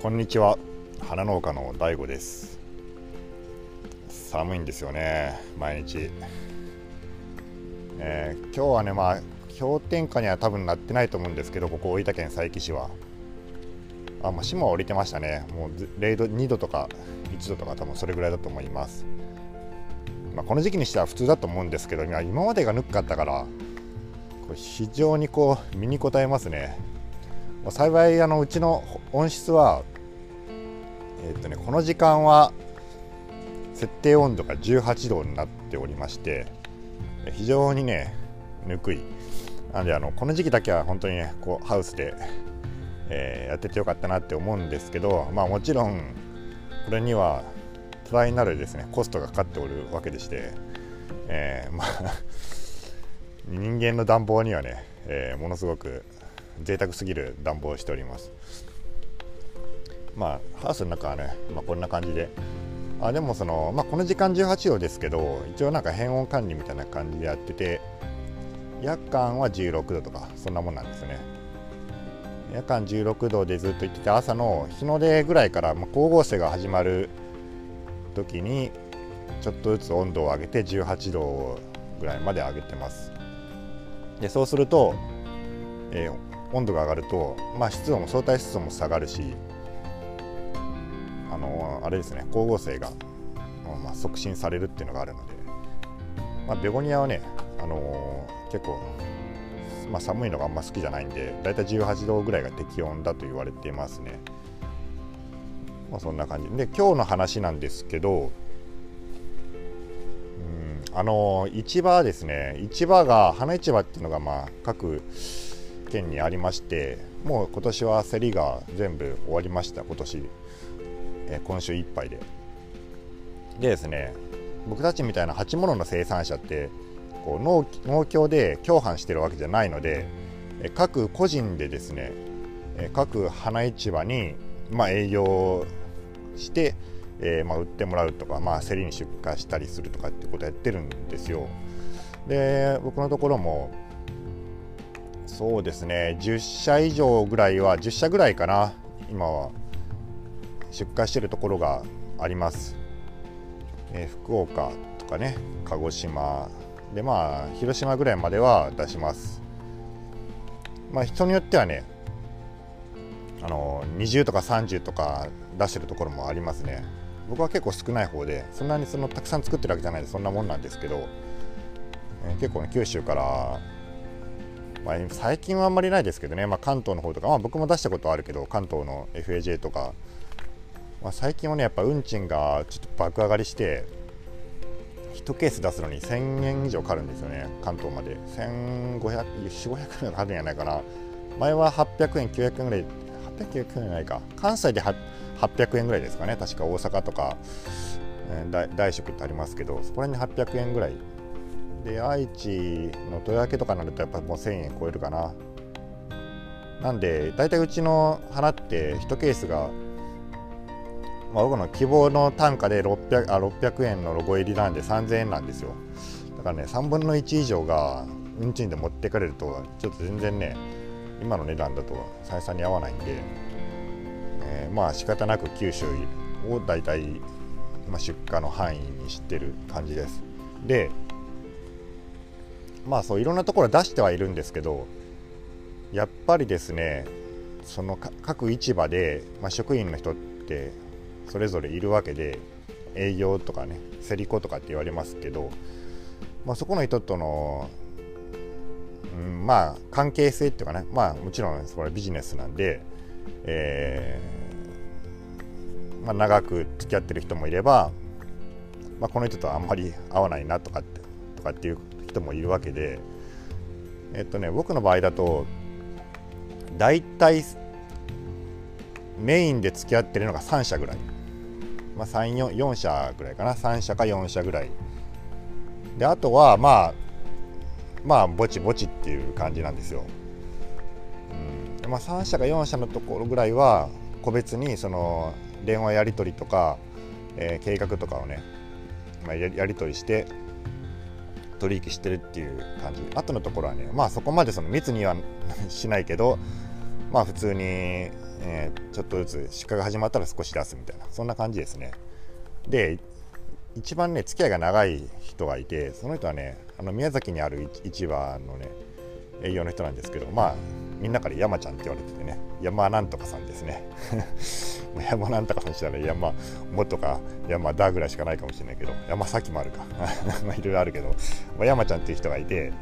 こんにちは。花農家の DAIGO です。寒いんですよね。毎日、えー、今日はねまあ氷点下には多分なってないと思うんですけどここ大分県佐伯市は。あもう霜は降りてましたね。もう0度2度とか1度とか多分それぐらいだと思います。まあ、この時期にしては普通だと思うんですけど今までがぬくかったからこれ非常にこう身に応えますね。幸いあのうちの温室はえーとね、この時間は設定温度が18度になっておりまして非常にねぬくい。なのであのこの時期だけは本当にねこうハウスで、えー、やっててよかったなって思うんですけどまあもちろんこれには多大なるですねコストがかかっておるわけでして、えー、まあ 人間の暖房にはね、えー、ものすごく贅沢すぎる暖房をしております。まあハウスの中はね、まあ、こんな感じで。あでもその、まあ、この時間18度ですけど一応なんか変温管理みたいな感じでやってて夜間は16度とかそんなもんなんですね。夜間16度でずっと行ってて朝の日の出ぐらいから、まあ、光合成が始まる時にちょっとずつ温度を上げて18度ぐらいまで上げてます。でそうすると、えー、温度が上がると、まあ、湿度も相対湿度も下がるしあのあれですね光合成が、まあ、促進されるっていうのがあるので、まあ、ベゴニアはね、あの結構、まあ、寒いのがあんま好きじゃないんでだいたい18度ぐらいが適温だと言われていますね。まあ、そんな感じ。で今日の話なんですけどうんあの市場ですね。市場が花市場っていうのがまあ各県にありましてもう今年は競りが全部終わりました今年、え今週いっぱいで。でですね僕たちみたいな鉢物の生産者ってこう農農協で共販してるわけじゃないので各個人でですね各花市場にまあ、営業して、えー、まあ、売ってもらうとか、まあ、競りに出荷したりするとかってことやってるんですよ。で僕のところもそうですね10社以上ぐらいは10社ぐらいかな今は出荷してるところがあります。えー、福岡とかね鹿児島でまあ広島ぐらいまでは出します。まあ人によってはねあの20とか30とか出してるところもありますね僕は結構少ない方でそんなにそのたくさん作ってるわけじゃないでそんなもんなんですけど、えー、結構ね九州から、まあ、最近はあんまりないですけどね、まあ、関東の方とか、まあ、僕も出したことあるけど関東の FAJ とか、まあ、最近はねやっぱ運賃がちょっと爆上がりして1ケース出すのに1000円以上かかるんですよね関東まで。1500、4500円かかるんじゃないかな。前は800円900円ぐらい800円じゃないか。関西で800円ぐらいですかね確か大阪とか、えー、大食ってありますけどそこら辺で800円ぐらい。で愛知の豊明とかになるとやっぱもう1000円超えるかな。なんで大体うちの花って1ケースが、まあ、僕の希望の単価で 600, あ600円のロゴ入りなんで3000円なんですよ。だからね3分の1以上が運賃で持ってかれるとちょっと全然ね今の値段だと採算に合わないんで、えー、まあ仕方なく九州を大体、まあ、出荷の範囲にしてる感じです。でまあそういろんなところ出してはいるんですけどやっぱりですねその各市場で、まあ、職員の人ってそれぞれいるわけで営業とかね競り子とかって言われますけど、まあ、そこの人とのうん、まあ関係性っていうかねまあもちろんそれビジネスなんで、えー、まあ、長く付き合ってる人もいれば、まあ、この人とあんまり合わないなとかってとかっていう人もいるわけでえっとね僕の場合だと大体メインで付き合ってるのが3社ぐらい、まあ、34社ぐらいかな。3社か4社ぐらい。であとはまあまあぼちぼちっていう感じなんですよ。うん。まあ、3社か4社のところぐらいは個別にその電話やり取りとか、えー、計画とかをね、まあ、やり取りして取引してるっていう感じ。あとのところはねまあそこまでその密には しないけどまあ普通にえー、ちょっとずつ出荷が始まったら少し出すみたいな。そんな感じですね。で一番ね付き合いが長い人がいてその人はねあの宮崎にある市場のね営業の人なんですけどまあみんなから山ちゃんって言われててね山なんとかさんですね。山なんとかさんしたら山もとか山だぐらいしかないかもしれないけど山崎もあるか。まあいろいろあるけど、まあ、山ちゃんっていう人がいて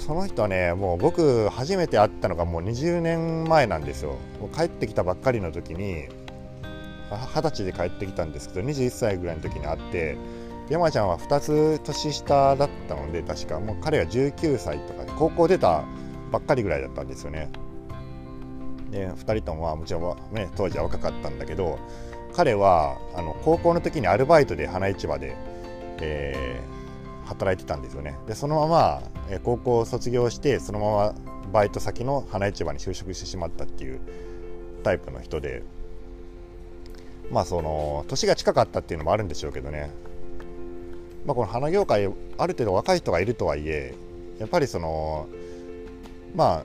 その人はねもう僕初めて会ったのがもう20年前なんですよ。帰ってきたばっかりの時に二十歳で帰ってきたんですけど21歳ぐらいの時に会って山ちゃんは2つ年下だったので確かもう彼が19歳とか高校出たばっかりぐらいだったんですよね。で2人ともはもちろん、ね、当時は若かったんだけど彼はあの高校の時にアルバイトで花市場で、えー、働いてたんですよね。でそのまま、高校を卒業してそのままバイト先の花市場に就職してしまったっていうタイプの人でまあその年が近かったっていうのもあるんでしょうけどね。まあ、この花業界ある程度若い人がいるとはいえやっぱりそのまあ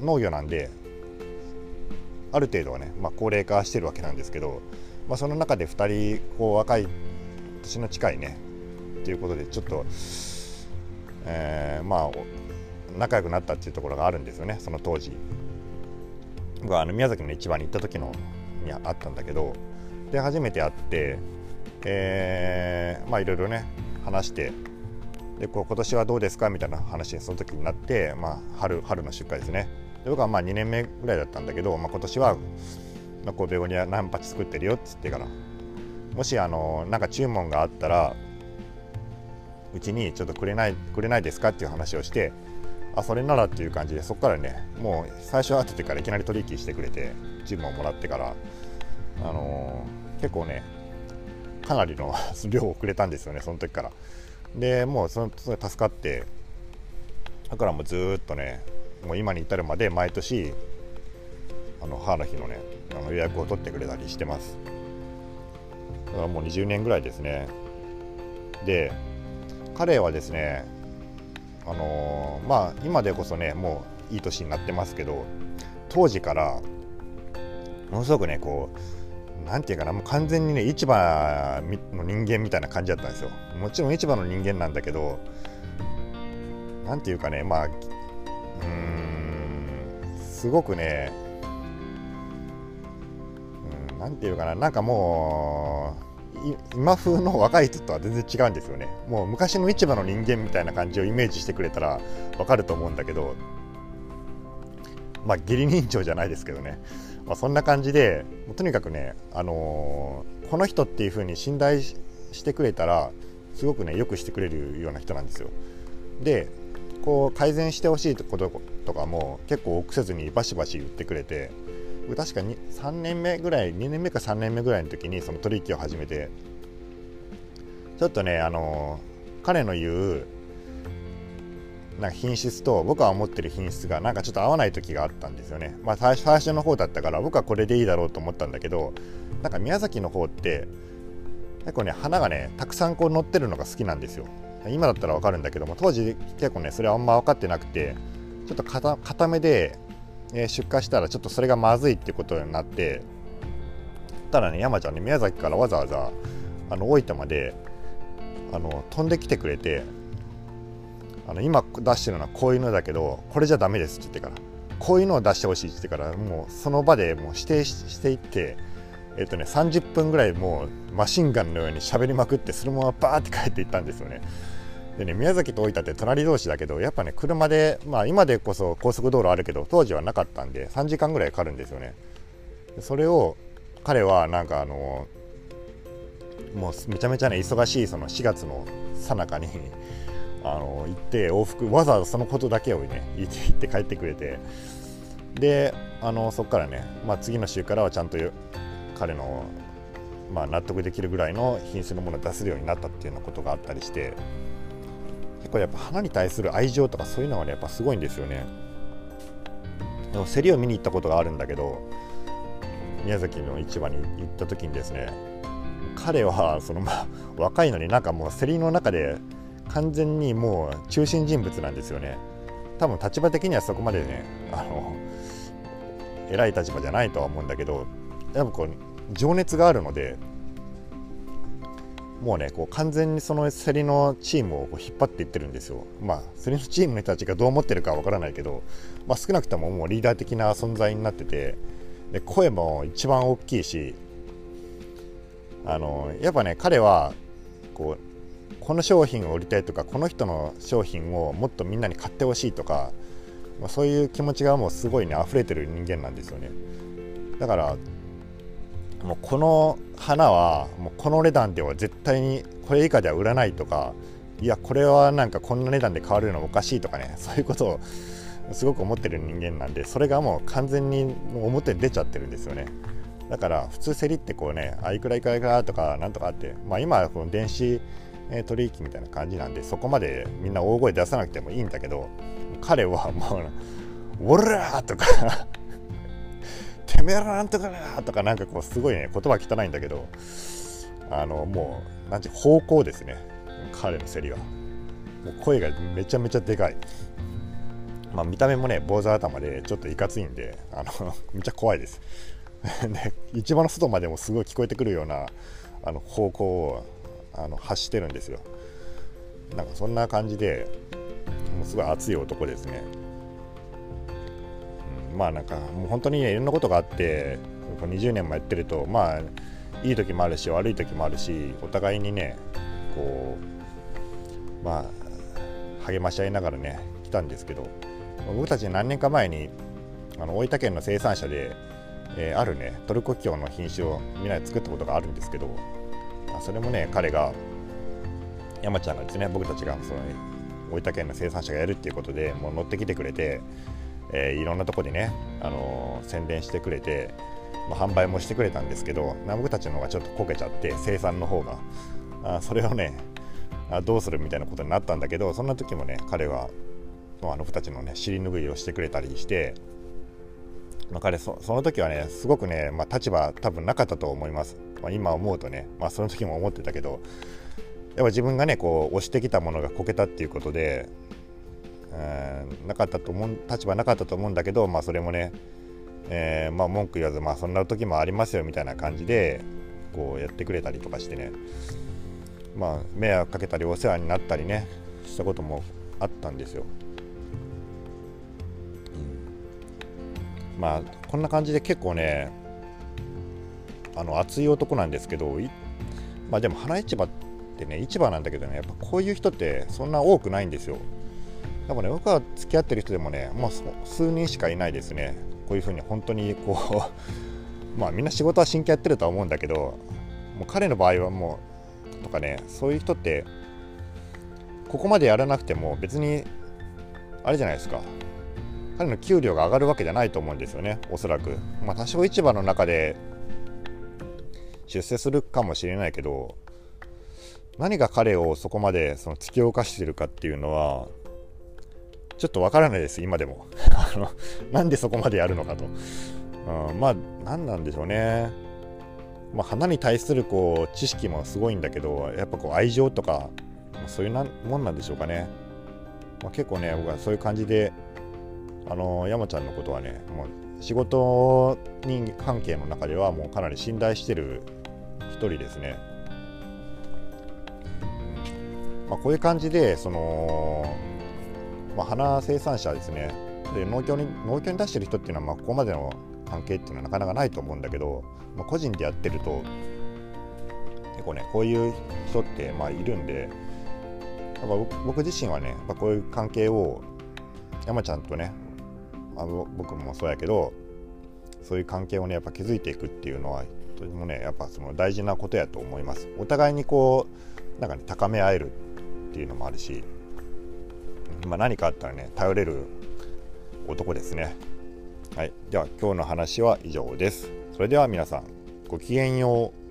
農業なんである程度はね、まあ、高齢化してるわけなんですけど、まあ、その中で2人こう若い年の近いねということでちょっと、えー、まあ仲良くなったっていうところがあるんですよね。その当時僕はあの宮崎の市場に行った時のにあったんだけどで初めて会ってえー、まあいろいろね話してでこう今年はどうですか？みたいな話にその時になって、まあ、春春の出荷ですね。で僕はまあ2年目ぐらいだったんだけど、まあ、今年は、まあ、こうベゴニア何鉢作ってるよっつってから。もしあのなんか注文があったらうちにちょっとくれないくれないですかっていう話をしてあそれならっていう感じでそこからねもう最初会っててからいきなり取引してくれて注文をもらってからあのー、結構ねかなりの 量をくれたんですよねその時から。でもうその助かってだからもうずっとねもう今に至るまで毎年あの母の日のねあの予約を取ってくれたりしてます。だからもう20年ぐらいですね。で彼はですねあのー、まあ今でこそねもういい年になってますけど当時からものすごくねこうなんていうかなもう完全にね市場の人間みたいな感じだったんですよ。もちろん市場の人間なんだけどなんていうかねまあうーんすごくねうんなんていうかななんかもう今風の若い人とは全然違うんですよねもう昔の市場の人間みたいな感じをイメージしてくれたらわかると思うんだけどまあ義理人情じゃないですけどねまあ、そんな感じでとにかくね、あのー、この人っていう風に信頼してくれたらすごくねよくしてくれるような人なんですよ。でこう改善してほしいこととかも結構臆せずにバシバシ言ってくれて確かに3年目ぐらい2年目か3年目ぐらいの時にその取引を始めてちょっとねあの、彼の言うなんか品質と僕は思ってる品質がなんかちょっと合わない時があったんですよね。まあ最初の方だったから僕はこれでいいだろうと思ったんだけどなんか宮崎の方って結構ね花がねたくさんこう乗ってるのが好きなんですよ。今だったらわかるんだけども当時結構ねそれはあんま分かってなくてちょっと固めで、え出荷したらちょっとそれがまずいってことになってただね山ちゃんね宮崎からわざわざあの大分まであの飛んできてくれてあの今出してるのはこういうのだけどこれじゃダメですって言ってからこういうのを出してほしいって言ってからもうその場でもう指定していってえっとね30分ぐらいもうマシンガンのように喋りまくってそのままバーって帰っていったんですよね。でね宮崎と大分って隣同士だけどやっぱね車でまあ今でこそ高速道路あるけど当時はなかったんで3時間ぐらいかかるんですよね。それを彼はなんかあのもうめちゃめちゃね忙しいその4月のさなかにあの行って往復わざわざそのことだけをね言って行って帰ってくれてであのそこからね、まあ、次の週からはちゃんと彼の、まあ、納得できるぐらいの品質のものを出せるようになったっていうようなことがあったりして構やっぱ花に対する愛情とかそういうのはねやっぱすごいんですよね。でも競りを見に行ったことがあるんだけど宮崎の市場に行った時にですね彼はそのまあ 若いのになんかもう競りの中で完全にもう中心人物なんですよね。多分立場的にはそこまでねあの偉い立場じゃないとは思うんだけどやっぱこう情熱があるのでもうねこう完全にその競りのチームをこう引っ張っていってるんですよ。まあ競りのチームの人たちがどう思ってるかわからないけど、まあ、少なくとももうリーダー的な存在になっててで声も一番大きいしあのやっぱね彼はこうこの商品を売りたいとかこの人の商品をもっとみんなに買ってほしいとか、まあ、そういう気持ちがもうすごいね溢れてる人間なんですよねだからもうこの花はもうこの値段では絶対にこれ以下では売らないとかいやこれはなんかこんな値段で買われるのおかしいとかね そういうことをすごく思ってる人間なんでそれがもう完全に表に出ちゃってるんですよねだから普通競りってこうねあいくらいくらいかとかなんとかあってまあ今はこの電子取引みたいな感じなんでそこまでみんな大声出さなくてもいいんだけど彼はもう「オラ!」とかてめえらなんとかなとかなんかこうすごいね言葉汚いんだけどあのもうなんて方向ですね。彼の競りは。もう声がめちゃめちゃでかい。まあ見た目もね坊主頭でちょっといかついんであの めっちゃ怖いです。で市場の外までもすごい聞こえてくるようなあの方向をあの発してるんですよ。なんかそんな感じでもうすごい熱い男ですね。まあなんかもう本当に、いろんなことがあって20年もやってるとまあいい時もあるし悪い時もあるしお互いにねこうまあ励まし合いながらね来たんですけど僕たち何年か前にあの大分県の生産者で、えー、あるねトルコキョウの品種をみんなで作ったことがあるんですけどあそれもね彼が山ちゃんがですね僕たちがその大分県の生産者がやるっていうことでもう乗ってきてくれてえー、いろんなとこでね、あのー、宣伝してくれて、まあ、販売もしてくれたんですけど僕たちの方がちょっとこけちゃって生産の方が。あそれをねあどうするみたいなことになったんだけどそんな時もね彼はあの僕たちのね尻拭いをしてくれたりして、まあ、彼その時はねすごくね、まあ、立場多分なかったと思います、まあ、今思うとね、まあ、その時も思ってたけどやっぱ自分がねこう押してきたものがこけたっていうことで、なかったと思う立場なかったと思うんだけど、まあ、それもね、えー、まあ、文句言わず、まあ、そんな時もありますよみたいな感じでこうやってくれたりとかしてね、まあ、迷惑かけたりお世話になったりねしたこともあったんですよ。うん、まあこんな感じで結構ねあの熱い男なんですけどまあでも花市場ってね市場なんだけどねやっぱこういう人ってそんな多くないんですよ。やっぱね僕は付き合ってる人でもねもう数人しかいないですね。こういうふうに本当にこう まあみんな仕事は真剣やってるとは思うんだけどもう彼の場合はもうとかねそういう人ってここまでやらなくても別にあれじゃないですか。彼の給料が上がるわけじゃないと思うんですよねおそらく。まあ多少市場の中で出世するかもしれないけど何が彼をそこまでその突き動かしてるかっていうのはちょっとわからないです、今でも。あのなんでそこまでやるのかと。うん、まあ、何なんでしょうね。まあ、花に対するこう知識もすごいんだけど、やっぱこう愛情とか、そういうなもんなんでしょうかね。まあ、結構ね、僕はそういう感じで、あの山ちゃんのことはね、もう仕事人関係の中ではもうかなり信頼してる一人ですね。まあ、こういう感じで、その、まあ、花生産者ですね。で農協に農協に出してる人っていうのはまあここまでの関係っていうのはなかなかないと思うんだけど、まあ、個人でやってると結構ねこういう人ってまあいるんでやっぱ僕自身はねやっぱこういう関係を山ちゃんとねあ僕もそうやけどそういう関係をねやっぱ築いていくっていうのはとてもねやっぱその大事なことやと思います。お互いにこうなんかね高め合えるっていうのもあるしまあ、何かあったらね頼れる男ですね。はい。では今日の話は以上です。それでは皆さんごきげんよう。